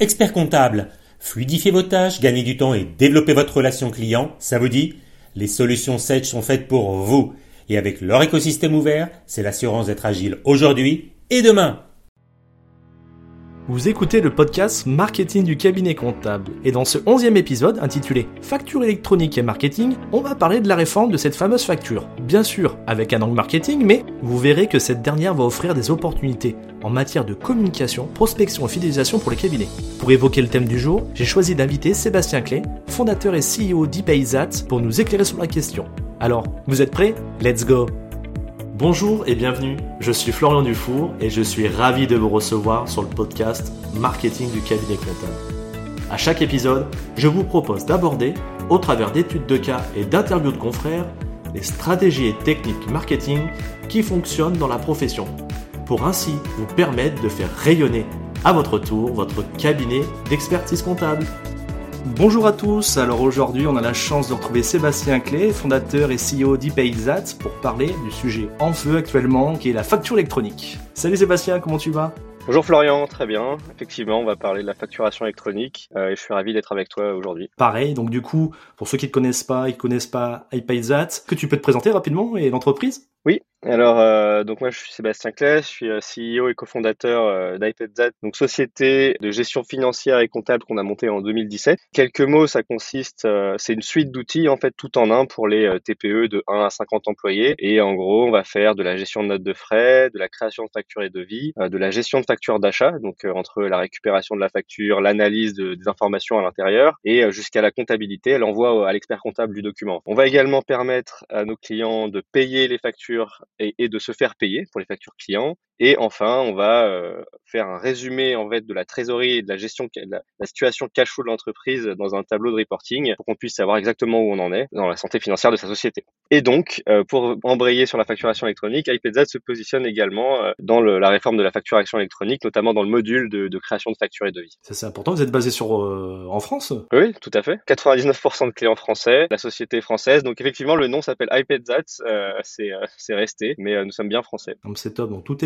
Expert comptable, fluidifiez vos tâches, gagnez du temps et développez votre relation client, ça vous dit? Les solutions Sage sont faites pour vous. Et avec leur écosystème ouvert, c'est l'assurance d'être agile aujourd'hui et demain. Vous écoutez le podcast Marketing du cabinet comptable. Et dans ce onzième épisode, intitulé Facture électronique et marketing, on va parler de la réforme de cette fameuse facture. Bien sûr, avec un angle marketing, mais vous verrez que cette dernière va offrir des opportunités en matière de communication, prospection et fidélisation pour les cabinets. Pour évoquer le thème du jour, j'ai choisi d'inviter Sébastien Clé, fondateur et CEO d'ePayzat, pour nous éclairer sur la question. Alors, vous êtes prêts? Let's go Bonjour et bienvenue, je suis Florian Dufour et je suis ravi de vous recevoir sur le podcast Marketing du cabinet comptable. À chaque épisode, je vous propose d'aborder, au travers d'études de cas et d'interviews de confrères, les stratégies et techniques marketing qui fonctionnent dans la profession, pour ainsi vous permettre de faire rayonner à votre tour votre cabinet d'expertise comptable. Bonjour à tous, alors aujourd'hui on a la chance de retrouver Sébastien Clé, fondateur et CEO d'ePayzat pour parler du sujet en feu actuellement qui est la facture électronique. Salut Sébastien, comment tu vas? Bonjour Florian, très bien. Effectivement, on va parler de la facturation électronique euh, et je suis ravi d'être avec toi aujourd'hui. Pareil, donc du coup, pour ceux qui ne connaissent pas, ils connaissent pas iPayzat, que tu peux te présenter rapidement et l'entreprise? Alors, euh, donc moi je suis Sébastien Claes, je suis euh, CEO et cofondateur euh, d'iPadZ, donc société de gestion financière et comptable qu'on a montée en 2017. Quelques mots, ça consiste, euh, c'est une suite d'outils en fait tout en un pour les TPE de 1 à 50 employés. Et en gros, on va faire de la gestion de notes de frais, de la création de factures et de vie, de la gestion de factures d'achat, donc entre la récupération de la facture, l'analyse de, des informations à l'intérieur et jusqu'à la comptabilité, l'envoi à l'expert comptable du document. On va également permettre à nos clients de payer les factures et, de se faire payer pour les factures clients. Et enfin, on va euh, faire un résumé en fait de la trésorerie et de la gestion de la, situation cash flow de l'entreprise dans un tableau de reporting pour qu'on puisse savoir exactement où on en est dans la santé financière de sa société. Et donc, euh, pour embrayer sur la facturation électronique, iPadZ se positionne également euh, dans le, la réforme de la facturation électronique, notamment dans le module de, de création de factures et de vie. C'est important. Vous êtes basé sur en France? Oui, tout à fait. 99% de clients français, la société française. Donc effectivement, le nom s'appelle iPadZ. c'est resté mais nous sommes bien français. C'est top, donc tout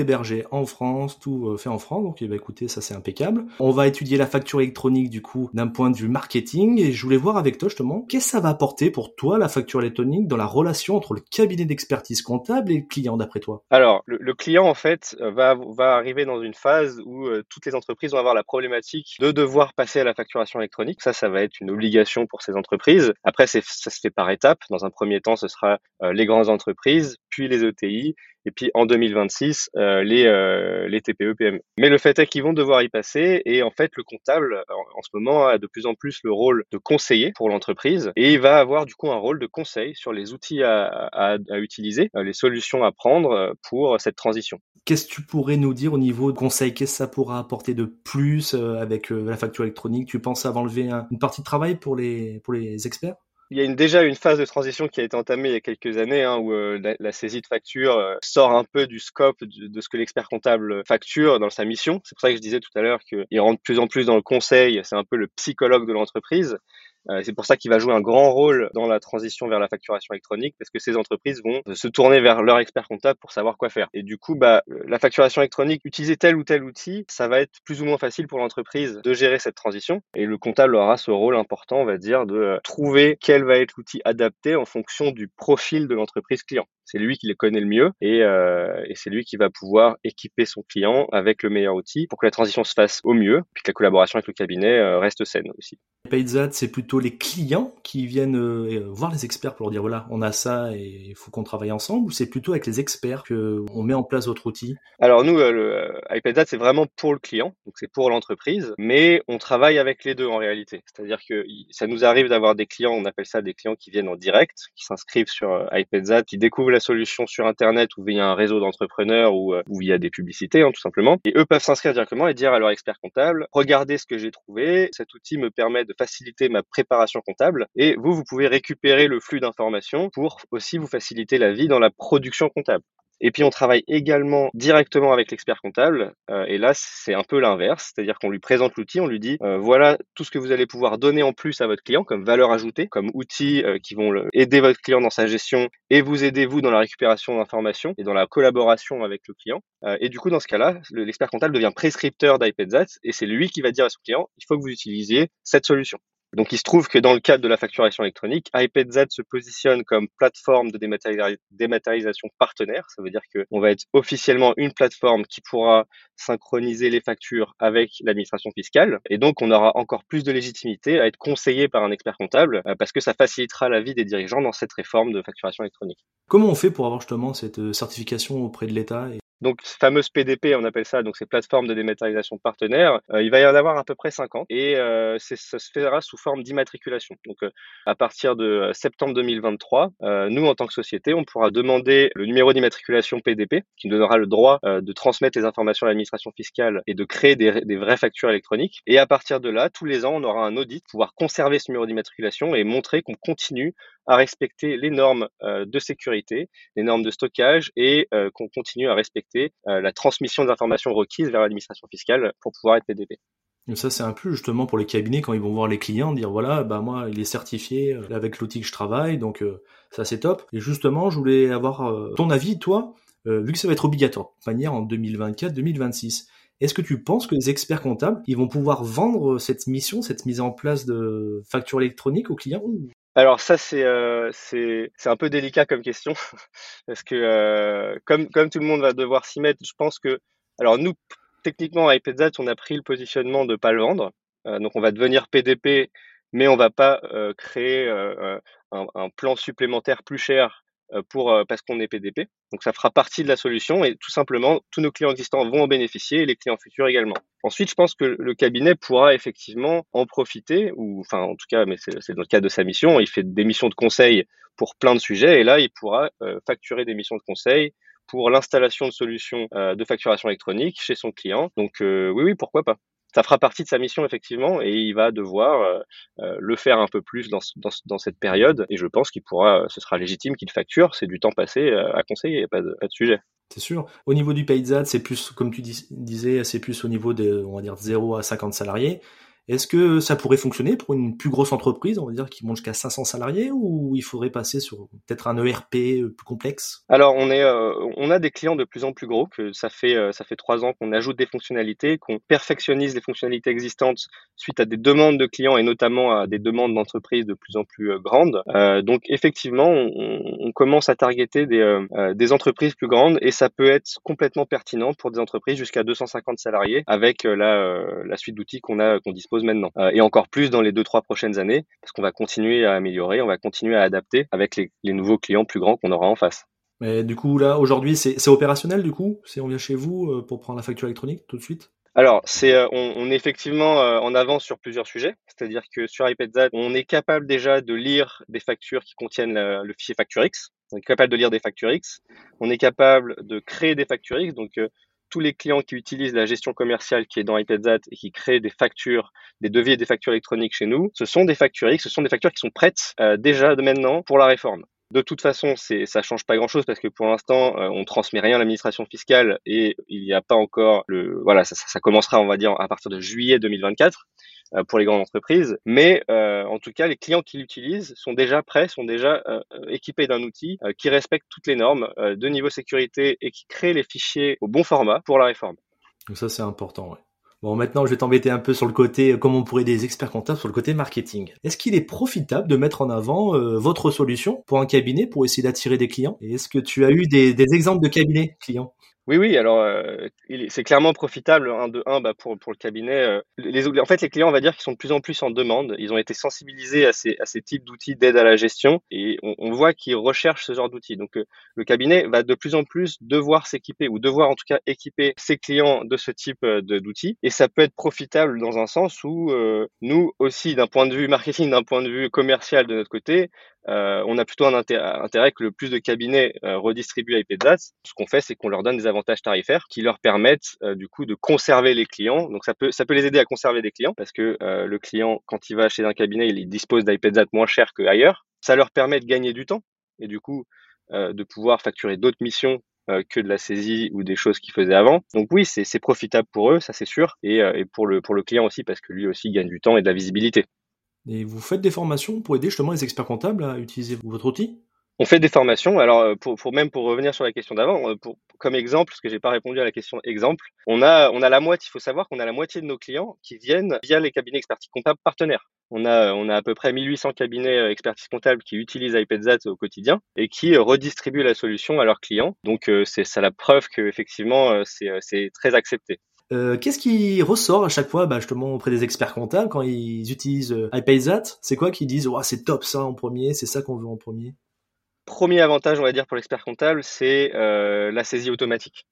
en France, tout euh, fait en France, donc bah, écoutez, ça c'est impeccable. On va étudier la facture électronique du coup d'un point de vue marketing, et je voulais voir avec toi justement, qu'est-ce que ça va apporter pour toi la facture électronique dans la relation entre le cabinet d'expertise comptable et le client d'après toi? Alors, le, client en fait va, va arriver dans une phase où euh, toutes les entreprises vont avoir la problématique de devoir passer à la facturation électronique. Ça, ça va être une obligation pour ces entreprises. Après, ça se fait par étapes. Dans un premier temps, ce sera les grandes entreprises, puis les ETI et puis en 2026 euh, les euh, les TPE PME. Mais le fait est qu'ils vont devoir y passer et en fait le comptable en, ce moment a de plus en plus le rôle de conseiller pour l'entreprise et il va avoir du coup un rôle de conseil sur les outils à, à, à utiliser, euh, les solutions à prendre pour cette transition. Qu'est-ce que tu pourrais nous dire au niveau de conseil? Qu'est-ce que ça pourra apporter de plus avec la facture électronique? Tu penses avoir enlever une partie de travail pour les pour les experts? Il y a une, déjà une phase de transition qui a été entamée il y a quelques années, hein, où euh, la, saisie de facture euh, sort un peu du scope de, ce que l'expert comptable facture dans sa mission. C'est pour ça que je disais tout à l'heure qu'il rentre de plus en plus dans le conseil, c'est un peu le psychologue de l'entreprise. Euh, c'est pour ça qu'il va jouer un grand rôle dans la transition vers la facturation électronique, parce que ces entreprises vont se tourner vers leur expert comptable pour savoir quoi faire. Et du coup, bah, la facturation électronique, utiliser tel ou tel outil, ça va être plus ou moins facile pour l'entreprise de gérer cette transition. Et le comptable aura ce rôle important, on va dire, de trouver quel va être l'outil adapté en fonction du profil de l'entreprise client. C'est lui qui les connaît le mieux et, euh, et c'est lui qui va pouvoir équiper son client avec le meilleur outil pour que la transition se fasse au mieux, puis que la collaboration avec le cabinet euh, reste saine aussi. Payzat, c'est plutôt les clients qui viennent euh, voir les experts pour leur dire voilà, on a ça et il faut qu'on travaille ensemble, ou c'est plutôt avec les experts que on met en place d'autres outils Alors nous, le c'est vraiment pour le client, donc c'est pour l'entreprise, mais on travaille avec les deux en réalité. C'est-à-dire que ça nous arrive d'avoir des clients, on appelle ça des clients qui viennent en direct, qui s'inscrivent sur iPadsat, qui découvrent la solution sur Internet ou via un réseau d'entrepreneurs ou, euh, via des publicités, hein, tout simplement. Et eux peuvent s'inscrire directement et dire à leur expert comptable, regardez ce que j'ai trouvé, cet outil me permet de faciliter ma préparation comptable et vous, vous pouvez récupérer le flux d'informations pour aussi vous faciliter la vie dans la production comptable. Et puis on travaille également directement avec l'expert comptable. Euh, et là, c'est un peu l'inverse, c'est-à-dire qu'on lui présente l'outil, on lui dit euh, voilà tout ce que vous allez pouvoir donner en plus à votre client comme valeur ajoutée, comme outils euh, qui vont aider votre client dans sa gestion et vous aider vous dans la récupération d'informations et dans la collaboration avec le client. et du coup, dans ce cas-là, l'expert comptable devient prescripteur d'iPadZat et c'est lui qui va dire à son client il faut que vous utilisiez cette solution. Donc, il se trouve que dans le cadre de la facturation électronique, iPadZ se positionne comme plateforme de dématérialisation partenaire. Ça veut dire qu'on va être officiellement une plateforme qui pourra synchroniser les factures avec l'administration fiscale. Et donc, on aura encore plus de légitimité à être conseillé par un expert comptable euh, parce que ça facilitera la vie des dirigeants dans cette réforme de facturation électronique. Comment on fait pour avoir justement cette euh, certification auprès de l'État donc, fameuse PDP, on appelle ça, donc ces plateformes de dématérialisation partenaires, euh, il va y en avoir à peu près 50 et euh, ça se fera sous forme d'immatriculation. Donc, euh, à partir de septembre 2023, nous, en tant que société, on pourra demander le numéro d'immatriculation PDP qui nous donnera le droit de transmettre les informations à l'administration fiscale et de créer des, vraies factures électroniques. Et à partir de là, tous les ans, on aura un audit pour pouvoir conserver ce numéro d'immatriculation et montrer qu'on continue à respecter les normes euh, de sécurité, les normes de stockage et euh, qu'on continue à respecter euh, la transmission des informations requises vers l'administration fiscale pour pouvoir être PDP. ça, c'est un plus justement pour les cabinets quand ils vont voir les clients, dire voilà, bah moi, il est certifié avec l'outil que je travaille, donc ça c'est top. Et justement, je voulais avoir ton avis, toi, vu que ça va être obligatoire, de manière en 2024-2026. Est-ce que tu penses que les experts comptables, ils vont pouvoir vendre cette mission, cette mise en place de facture électronique aux clients alors ça c'est euh, c'est un peu délicat comme question parce que euh, comme comme tout le monde va devoir s'y mettre, je pense que alors nous techniquement à IPZ on a pris le positionnement de pas le vendre, euh, donc on va devenir PDP mais on va pas euh, créer euh, un, plan supplémentaire plus cher pour, euh, parce qu'on est PDP. Donc ça fera partie de la solution et tout simplement, tous nos clients existants vont en bénéficier et les clients futurs également. Ensuite, je pense que le cabinet pourra effectivement en profiter, ou enfin en tout cas, mais c'est dans le cadre de sa mission, il fait des missions de conseil pour plein de sujets et là, il pourra euh, facturer des missions de conseil pour l'installation de solutions de facturation électronique chez son client. Donc oui, oui, pourquoi pas ça fera partie de sa mission effectivement et il va devoir euh, euh, le faire un peu plus dans, cette période et je pense qu'il pourra, ce sera légitime qu'il facture, c'est du temps passé euh, à conseiller, pas de, pas de sujet. C'est sûr. Au niveau du PayZad, c'est plus, comme tu disais, c'est plus au niveau de, on va dire, 0 à 50 salariés. Est-ce que ça pourrait fonctionner pour une plus grosse entreprise, on va dire, qui monte jusqu'à 500 salariés, ou il faudrait passer sur peut-être un ERP plus complexe? Alors, on est, euh, on a des clients de plus en plus gros, que ça fait, euh, ça fait trois ans qu'on ajoute des fonctionnalités, qu'on perfectionnise les fonctionnalités existantes suite à des demandes de clients et notamment à des demandes d'entreprises de plus en plus euh, grandes. donc, effectivement, on, on, commence à targeter des, des entreprises plus grandes et ça peut être complètement pertinent pour des entreprises jusqu'à 250 salariés avec la, la suite d'outils qu'on a, qu'on dispose maintenant. Euh, et encore plus dans les deux, trois prochaines années, parce qu'on va continuer à améliorer, on va continuer à adapter avec les, nouveaux clients plus grands qu'on aura en face. Mais du coup, là, aujourd'hui, c'est opérationnel, du coup? Si on vient chez vous euh, pour prendre la facture électronique tout de suite? Alors, c'est, euh, on, est effectivement en avance sur plusieurs sujets. C'est-à-dire que sur iPadZat, on est capable déjà de lire des factures qui contiennent le, fichier FactureX. On est capable de lire des FactureX. On est capable de créer des FactureX. Donc, tous les clients qui utilisent la gestion commerciale qui est dans iPadZat et qui créent des factures, des devis et des factures électroniques chez nous, ce sont des factures X, ce sont des factures qui sont prêtes euh, déjà de maintenant pour la réforme. De toute façon, c'est, ça change pas grand-chose parce que pour l'instant, euh, on transmet rien à l'administration fiscale et il n'y a pas encore le, voilà, ça, ça, commencera, on va dire, à partir de juillet 2024. Euh, pour les grandes entreprises. Mais euh, en tout cas, les clients qui l'utilisent sont déjà prêts, sont déjà euh, équipés d'un outil qui respecte toutes les normes de niveau sécurité et qui crée les fichiers au bon format pour la réforme. Donc ça, c'est important. Bon, maintenant, je vais t'embêter un peu sur le côté, comme on pourrait des experts comptables, sur le côté marketing. Est-ce qu'il est profitable de mettre en avant votre solution pour un cabinet pour essayer d'attirer des clients? Et est-ce que tu as eu des, des exemples de cabinets clients? Oui, oui, alors euh, c'est clairement profitable, un de un, bah, pour, pour le cabinet. Euh, les, en fait, les clients, on va dire, qu'ils sont de plus en plus en demande. Ils ont été sensibilisés à ces, à ces types d'outils d'aide à la gestion et on, on voit qu'ils recherchent ce genre d'outils. Donc, euh, le cabinet va de plus en plus devoir s'équiper ou devoir en tout cas équiper ses clients de ce type d'outils. Et ça peut être profitable dans un sens où nous aussi, d'un point de vue marketing, d'un point de vue commercial de notre côté, euh, on a plutôt un intérêt, que le plus de cabinets euh, redistribuent iPadzat. Ce qu'on fait, c'est qu'on leur donne des avantages tarifaires qui leur permettent euh, du coup de conserver les clients. Donc ça peut, ça peut les aider à conserver des clients parce que le client, quand il va chez un cabinet, il dispose d'iPadzat moins cher qu'ailleurs. Ça leur permet de gagner du temps et du coup de pouvoir facturer d'autres missions que de la saisie ou des choses qu'ils faisaient avant. Donc oui, c'est profitable pour eux, ça c'est sûr, et, et pour, le, pour le client aussi, parce que lui aussi gagne du temps et de la visibilité. Et vous faites des formations pour aider justement les experts comptables à utiliser votre outil? On fait des formations. Alors, euh, pour, même pour revenir sur la question d'avant, euh, pour, comme exemple, parce que j'ai pas répondu à la question exemple, on a, on a la moitié. Il faut savoir qu'on a la moitié de nos clients qui viennent via les cabinets expertise comptable partenaires. On a, on a à peu près 1800 cabinets euh, expertise comptable qui utilisent iPadzat au quotidien et qui redistribuent la solution à leurs clients. Donc, c'est ça la preuve que effectivement, c'est très accepté. Euh, Qu'est-ce qui ressort à chaque fois, bah, justement auprès des experts comptables quand ils utilisent euh, C'est quoi qu'ils disent, oh, c'est top ça en premier, c'est ça qu'on veut en premier? Premier avantage, on va dire, pour l'expert comptable, c'est euh, la saisie automatique.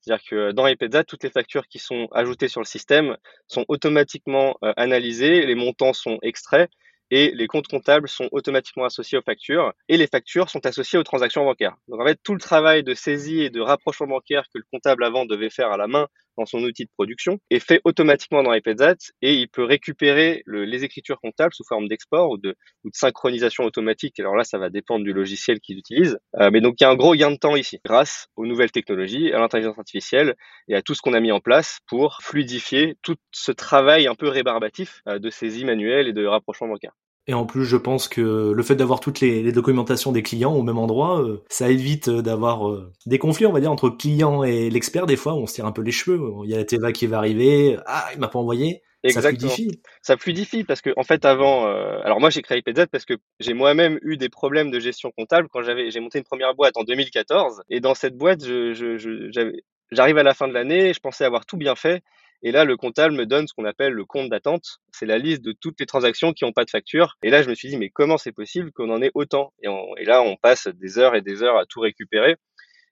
C'est-à-dire que dans iPadzat, toutes les factures qui sont ajoutées sur le système sont automatiquement euh, analysées, les montants sont extraits et les comptes comptables sont automatiquement associés aux factures et les factures sont associées aux transactions bancaires. Donc en fait, tout le travail de saisie et de rapprochement bancaire que le comptable avant devait faire à la main dans son outil de production est fait automatiquement dans iPadzat et il peut récupérer les écritures comptables sous forme d'export ou de, ou de synchronisation automatique. Alors là, ça va dépendre du logiciel qu'ils utilisent. Euh, mais donc il y a un gros gain de temps ici grâce aux nouvelles technologies, à l'intelligence artificielle et à tout ce qu'on a mis en place pour fluidifier tout ce travail un peu rébarbatif euh, de saisie manuelle et de rapprochement bancaire. Et en plus, je pense que le fait d'avoir toutes les, documentations des clients au même endroit, euh, ça évite euh, d'avoir euh, des conflits, on va dire, entre client et l'expert. Des fois, on se tire un peu les cheveux. Il y a la TVA qui va arriver. Ah, il m'a pas envoyé. Exactement. Ça fluidifie. Ça fluidifie parce que en fait avant, alors moi j'ai créé PZ parce que j'ai moi-même eu des problèmes de gestion comptable quand j'avais j'ai monté une première boîte en 2014 et dans cette boîte je, je, j'arrive à la fin de l'année, je pensais avoir tout bien fait et là, le comptable me donne ce qu'on appelle le compte d'attente. C'est la liste de toutes les transactions qui n'ont pas de facture. Et là, je me suis dit, mais comment c'est possible qu'on en ait autant? Et, là, on passe des heures et des heures à tout récupérer.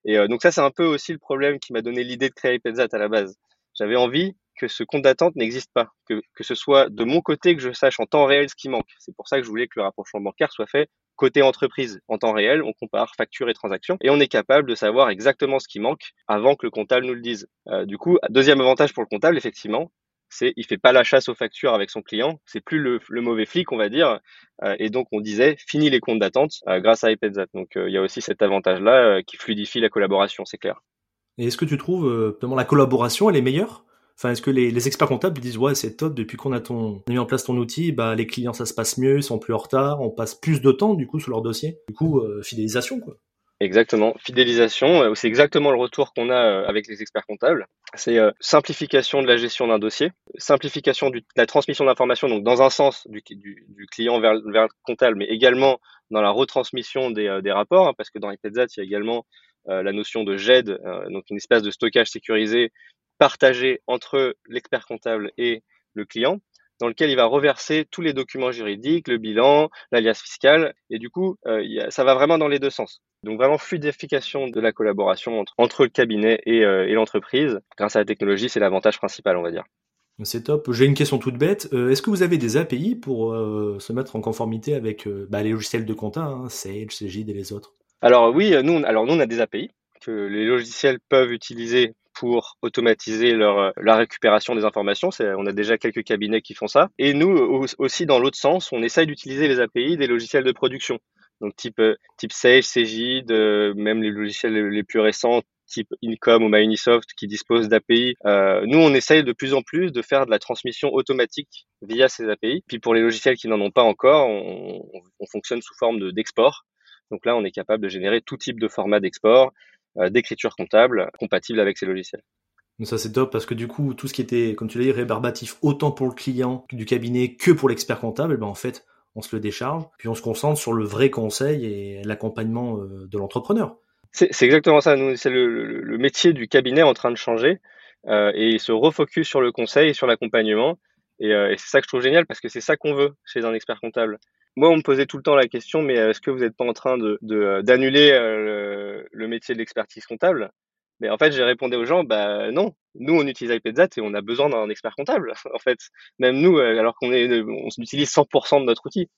Et euh, donc ça, c'est un peu aussi le problème qui m'a donné l'idée de créer Pedzat à la base. J'avais envie que ce compte d'attente n'existe pas, que, que ce soit de mon côté que je sache en temps réel ce qui manque. C'est pour ça que je voulais que le rapprochement bancaire soit fait côté entreprise en temps réel, on compare facture et transaction et on est capable de savoir exactement ce qui manque avant que le comptable nous le dise. Euh, du coup, deuxième avantage pour le comptable, effectivement, c'est il fait pas la chasse aux factures avec son client, c'est plus le, mauvais flic, on va dire. Euh, et donc on disait fini les comptes d'attente euh, grâce à iPadzat. Donc il y a aussi cet avantage-là qui fluidifie la collaboration, c'est clair. Et est-ce que tu trouves notamment la collaboration elle est meilleure? Enfin, est-ce que les, experts comptables disent ouais c'est top depuis qu'on a mis en place ton outil, bah les clients ça se passe mieux, ils sont plus en retard, on passe plus de temps du coup sur leur dossier. Du coup euh, fidélisation quoi. Exactement, fidélisation, euh, c'est exactement le retour qu'on a euh, avec les experts comptables. C'est simplification de la gestion d'un dossier, simplification de la transmission d'informations, donc dans un sens du, client vers, le comptable, mais également dans la retransmission des, rapports, hein, parce que dans IPEDZAT, il y a également la notion de GED, donc une espèce de stockage sécurisé partagé entre l'expert comptable et le client, dans lequel il va reverser tous les documents juridiques, le bilan, l'alias fiscal, et du coup, euh, ça va vraiment dans les deux sens. Donc vraiment fluidification de la collaboration entre, entre le cabinet et, euh, et l'entreprise. Grâce à la technologie, c'est l'avantage principal, on va dire. C'est top. J'ai une question toute bête. Euh, est-ce que vous avez des API pour se mettre en conformité avec bah, les logiciels de compta, hein, Sage, Cegid et les autres? Alors oui, nous, alors nous on a des API que les logiciels peuvent utiliser pour automatiser leur, la récupération des informations. On a déjà quelques cabinets qui font ça. Et nous aussi, dans l'autre sens, on essaye d'utiliser les API des logiciels de production. Donc type, euh, type Sage, Cegid, euh, même les logiciels les plus récents, type Incom ou MyUnisoft qui disposent d'API. Euh, nous, on essaye de plus en plus de faire de la transmission automatique via ces API. Puis pour les logiciels qui n'en ont pas encore, on, on fonctionne sous forme d'export. Donc là, on est capable de générer tout type de format d'export, d'écriture comptable compatible avec ces logiciels. Ça c'est top parce que du coup tout ce qui était, comme tu l'as dit, rébarbatif autant pour le client du cabinet que pour l'expert comptable, eh ben en fait on se le décharge, puis on se concentre sur le vrai conseil et l'accompagnement euh, de l'entrepreneur. C'est exactement ça. C'est le, métier du cabinet en train de changer euh, et il se refocus sur le conseil et sur l'accompagnement. Et, et c'est ça que je trouve génial parce que c'est ça qu'on veut chez un expert comptable moi, on me posait tout le temps la question, mais est-ce que vous n'êtes pas en train de euh, d'annuler euh, le, métier de l'expertise comptable? Mais en fait, j'ai répondu aux gens, bah non. Nous, on utilise iPadzat et on a besoin d'un expert comptable. En fait, même nous, euh, alors qu'on est, on utilise 100% de notre outil,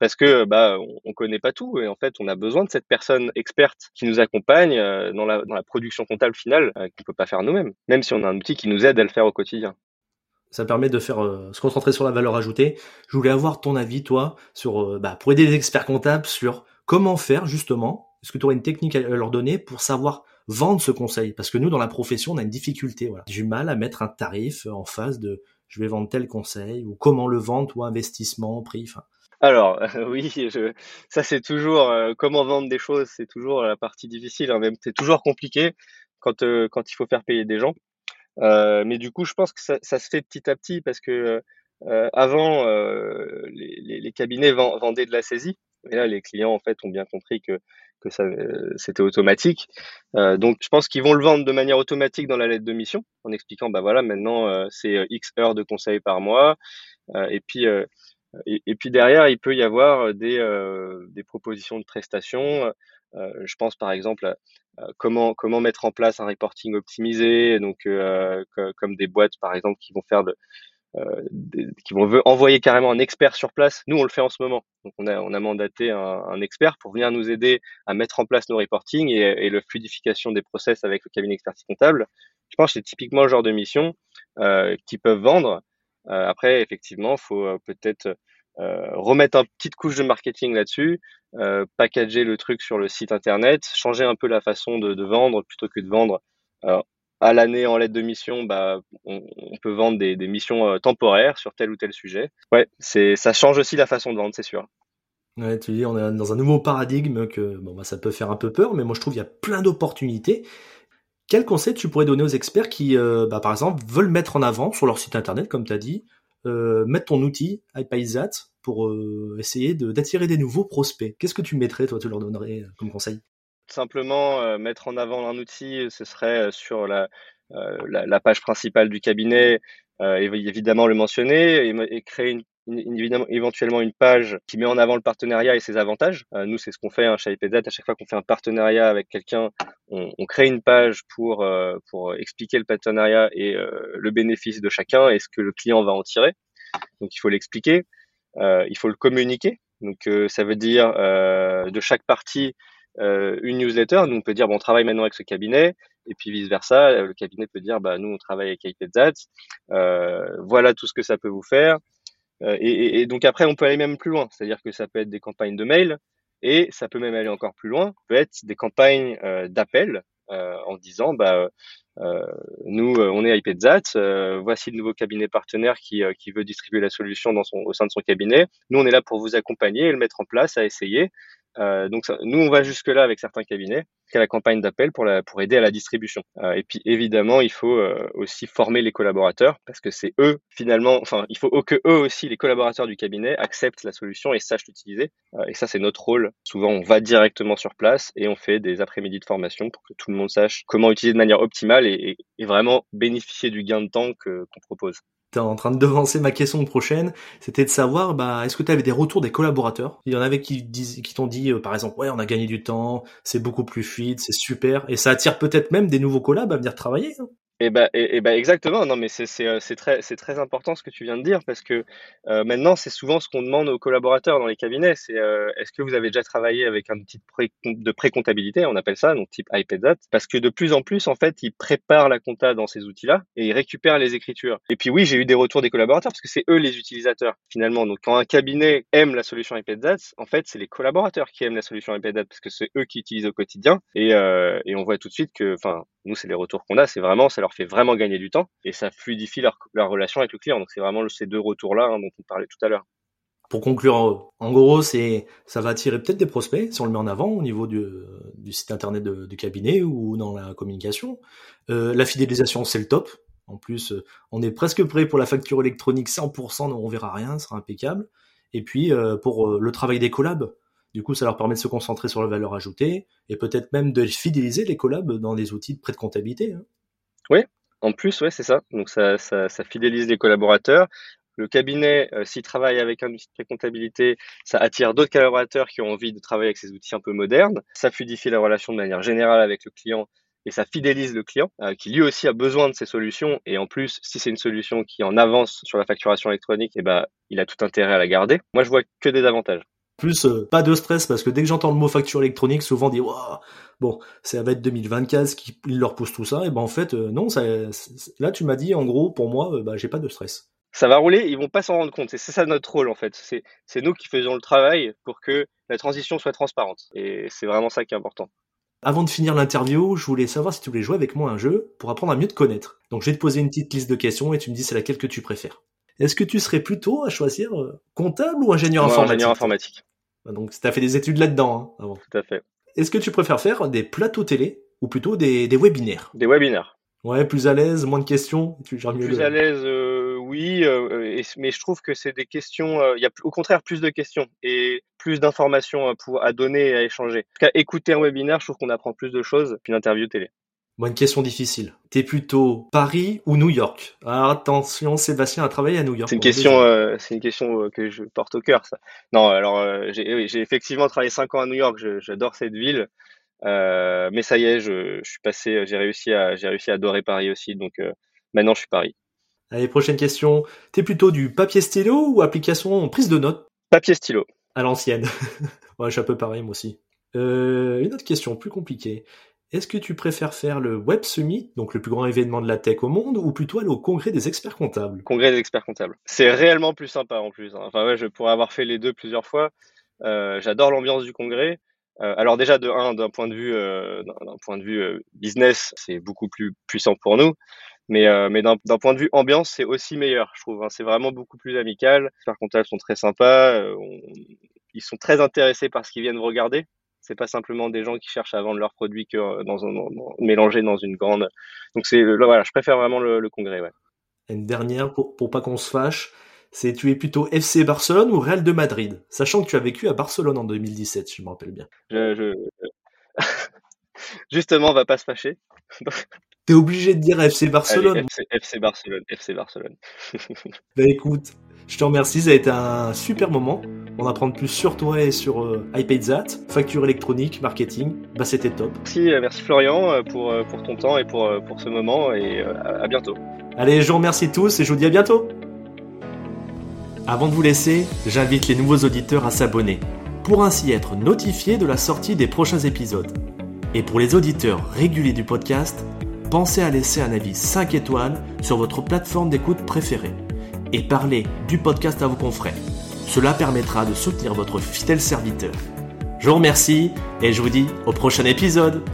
parce que bah on, connaît pas tout et en fait, on a besoin de cette personne experte qui nous accompagne dans la dans la production comptable finale qu'on peut pas faire nous-mêmes, même si on a un outil qui nous aide à le faire au quotidien ça permet de faire euh, se concentrer sur la valeur ajoutée. Je voulais avoir ton avis, toi, sur euh, bah, pour aider les experts comptables sur comment faire justement. Est-ce que tu aurais une technique à leur donner pour savoir vendre ce conseil? Parce que nous, dans la profession, on a une difficulté. Voilà. Du mal à mettre un tarif en face de je vais vendre tel conseil ou comment le vendre ou investissement, prix. Enfin, alors oui, je, ça c'est toujours euh, comment vendre des choses, c'est toujours la partie difficile, hein, même c'est toujours compliqué quand euh, quand il faut faire payer des gens. Euh, mais du coup, je pense que ça, ça, se fait petit à petit parce que avant, les, les, cabinets vendaient de la saisie. Et là, les clients en fait ont bien compris que que ça c'était automatique. donc, je pense qu'ils vont le vendre de manière automatique dans la lettre de mission en expliquant bah voilà maintenant c'est X heures de conseil par mois. et puis et, et, puis derrière, il peut y avoir des, euh, des propositions de prestations. Euh, je pense par exemple comment, comment mettre en place un reporting optimisé, donc euh, comme des boîtes par exemple qui vont faire de, euh, qui vont envoyer carrément un expert sur place. Nous, on le fait en ce moment. Donc, on a, on a mandaté un, un expert pour venir nous aider à mettre en place nos reporting et, et le fluidification des process avec le cabinet expertise comptable. Je pense que c'est typiquement le genre de mission euh, qui peuvent vendre euh, après, effectivement, faut euh, peut-être remettre une petite couche de marketing là-dessus, packager le truc sur le site internet, changer un peu la façon de, vendre plutôt que de vendre à l'année en lettre de mission, bah, on, peut vendre des, missions temporaires sur tel ou tel sujet. Ouais, c'est, ça change aussi la façon de vendre, c'est sûr. Tu dis, on est dans un nouveau paradigme que bon, bah, ça peut faire un peu peur, mais moi je trouve qu'il y a plein d'opportunités. Quel conseil tu pourrais donner aux experts qui, euh, bah, par exemple, veulent mettre en avant sur leur site internet, comme tu as dit, euh, mettre ton outil iPaysat pour euh, essayer d'attirer des nouveaux prospects. Qu'est-ce que tu mettrais, toi, tu leur donnerais comme conseil? Simplement, mettre en avant un outil, ce serait sur la, la, page principale du cabinet, évidemment le mentionner et créer une éventuellement une page qui met en avant le partenariat et ses avantages. Euh, nous, c'est ce qu'on fait hein, chez IPZ. À chaque fois qu'on fait un partenariat avec quelqu'un, on, on, crée une page pour, euh, pour expliquer le partenariat et euh, le bénéfice de chacun et ce que le client va en tirer. Donc, il faut l'expliquer, il faut le communiquer. Donc, ça veut dire de chaque partie une newsletter. Nous, on peut dire, bon, on travaille maintenant avec ce cabinet. Et puis vice versa, le cabinet peut dire, bah, nous, on travaille avec IPZ. voilà tout ce que ça peut vous faire. Euh, et, donc après, on peut aller même plus loin. C'est-à-dire que ça peut être des campagnes de mail et ça peut même aller encore plus loin. Peut être des campagnes euh, d'appel euh, en disant, bah, euh, nous, on est iPadzat, voici le nouveau cabinet partenaire qui, qui veut distribuer la solution dans son, au sein de son cabinet. Nous, on est là pour vous accompagner et le mettre en place, à essayer. Euh, donc ça, nous, on va jusque là avec certains cabinets, qu'à la campagne d'appel pour, pour aider à la distribution. Euh, et puis évidemment, il faut euh, aussi former les collaborateurs parce que c'est eux finalement, enfin, il faut que eux aussi, les collaborateurs du cabinet, acceptent la solution et sachent l'utiliser. Euh, et ça, c'est notre rôle. Souvent, on va directement sur place et on fait des après-midi de formation pour que tout le monde sache comment utiliser de manière optimale et, et, et vraiment bénéficier du gain de temps qu'on propose t'es en train de devancer ma question prochaine, c'était de savoir, bah, est-ce que tu des retours des collaborateurs? Il y en avait qui disent, qui t'ont dit, euh, par exemple, ouais, on a gagné du temps, c'est beaucoup plus fluide, c'est super, et ça attire peut-être même des nouveaux collabs à venir travailler. Hein. Et bah, et, bah exactement. Non, mais c'est euh, très très important ce que tu viens de dire parce que euh, maintenant c'est souvent ce qu'on demande aux collaborateurs dans les cabinets. C'est euh, est-ce que vous avez déjà travaillé avec un pré de pré-comptabilité, on appelle ça, donc type iPad parce que de plus en plus en fait ils préparent la compta dans ces outils-là et ils récupèrent les écritures. Et puis oui, j'ai eu des retours des collaborateurs parce que c'est eux les utilisateurs finalement. Donc quand un cabinet aime la solution iPad en fait c'est les collaborateurs qui aiment la solution iPad parce que c'est eux qui utilisent au quotidien et et on voit tout de suite que enfin nous c'est les retours qu'on a, c'est vraiment ça leur fait vraiment gagner du temps et ça fluidifie leur, relation avec le client. Donc c'est vraiment ces deux retours-là hein, dont on parlait tout à l'heure. Pour conclure, en gros, c'est ça va attirer peut-être des prospects si on le met en avant au niveau du, site internet du cabinet ou dans la communication. Euh, la fidélisation, c'est le top. En plus, euh, on est presque prêt pour la facture électronique 100%, on verra rien, ce sera impeccable. Et puis euh, pour le travail des collabs, du coup, ça leur permet de se concentrer sur la valeur ajoutée et peut-être même de fidéliser les collabs dans les outils de prêt de comptabilité. Hein. Oui, en plus, c'est ça. Donc ça, ça, ça, fidélise les collaborateurs. Le cabinet, euh, s'il travaille avec un outil de comptabilité, ça attire d'autres collaborateurs qui ont envie de travailler avec ces outils un peu modernes. Ça fluidifie la relation de manière générale avec le client et ça fidélise le client euh, qui lui aussi a besoin de ces solutions. Et en plus, si c'est une solution qui en avance sur la facturation électronique, eh ben, il a tout intérêt à la garder. Moi, je vois que des avantages. Plus euh, pas de stress parce que dès que j'entends le mot facture électronique, souvent on dit waouh, bon, ça va être 2024 qui leur pousse tout ça. Et ben en fait euh, non, ça, là tu m'as dit en gros pour moi, euh, bah, j'ai pas de stress. Ça va rouler, ils vont pas s'en rendre compte. C'est ça notre rôle en fait. C'est nous qui faisons le travail pour que la transition soit transparente. Et c'est vraiment ça qui est important. Avant de finir l'interview, je voulais savoir si tu voulais jouer avec moi un jeu pour apprendre à mieux te connaître. Donc je vais te poser une petite liste de questions et tu me dis c'est laquelle que tu préfères. Est-ce que tu serais plutôt à choisir comptable ou ingénieur Moi, informatique? ingénieur informatique. Ah, Donc tu as fait des études là-dedans hein, avant. Tout à fait. Est-ce que tu préfères faire des plateaux télé ou plutôt des, des webinaires? Des webinaires. Ouais, plus à l'aise, moins de questions, tu gères mieux Plus le- à l'aise, euh, oui, euh, et- mais je trouve que c'est des questions. euh, Il y a au contraire plus de questions et plus d'informations pour- à donner et à échanger. En tout cas, écouter un webinaire, je trouve qu'on apprend plus de choses qu'une interview télé. Moi, une question difficile. T'es plutôt Paris ou New York? Alors attention, Sébastien a travaillé à New York. C'est une question, euh, c'est une question euh, que je porte au cœur, ça. Non, alors euh, j'ai oui, effectivement travaillé cinq ans à New York. J'adore cette ville, euh, mais ça y est, je, je suis passé, j'ai réussi à, j'ai réussi à adorer Paris aussi. Donc maintenant, je suis Paris. Allez, prochaine question. T'es plutôt du papier stylo ou application prise de notes? Papier stylo. à l'ancienne Ouais, je suis un peu pareil, moi aussi. Une autre question plus compliquée. Est-ce que tu préfères faire le Web Summit, donc le plus grand événement de la tech au monde, ou plutôt aller au congrès des experts comptables? Congrès des experts comptables. C'est réellement plus sympa en plus. hein. Enfin ouais, je pourrais avoir fait les deux plusieurs fois. Euh, J'adore l'ambiance du congrès. Euh, alors déjà de un, d'un point de vue, euh, point de vue business, c'est beaucoup plus puissant pour nous. Mais, mais d'un point de vue ambiance, c'est aussi meilleur, je trouve. hein. C'est vraiment beaucoup plus amical. Les experts comptables sont très sympas. ils sont très intéressés par ce qu'ils viennent regarder. C'est pas simplement des gens qui cherchent à vendre leurs produits que euh, dans un, dans- mélangés dans une grande. Donc c'est là, voilà, je préfère vraiment le, le congrès. Ouais. Une dernière, pour, pour pas qu'on se fâche, c'est tu es plutôt FC Barcelone ou Real de Madrid? Sachant que tu as vécu à Barcelone en 2017, si je me rappelle bien. Je, je... Justement, on va pas se fâcher. T'es obligé de dire FC Barcelone. Allez, FC, FC Barcelone, FC Barcelone. Bah écoute, je te remercie, ça a été un super moment. On apprend plus sur toi et sur euh, facture électronique, marketing. Bah c'était top. Merci, euh, merci Florian euh, pour, euh, pour ton temps et pour, pour ce moment et à à bientôt. Allez, je vous remercie tous et je vous dis à bientôt. Avant de vous laisser, j'invite les nouveaux auditeurs à s'abonner pour ainsi être notifiés de la sortie des prochains épisodes. Et pour les auditeurs réguliers du podcast, pensez à laisser un avis 5 étoiles sur votre plateforme d'écoute préférée et parler du podcast à vos confrères. Cela permettra de soutenir votre fidèle serviteur. Je vous remercie et je vous dis au prochain épisode.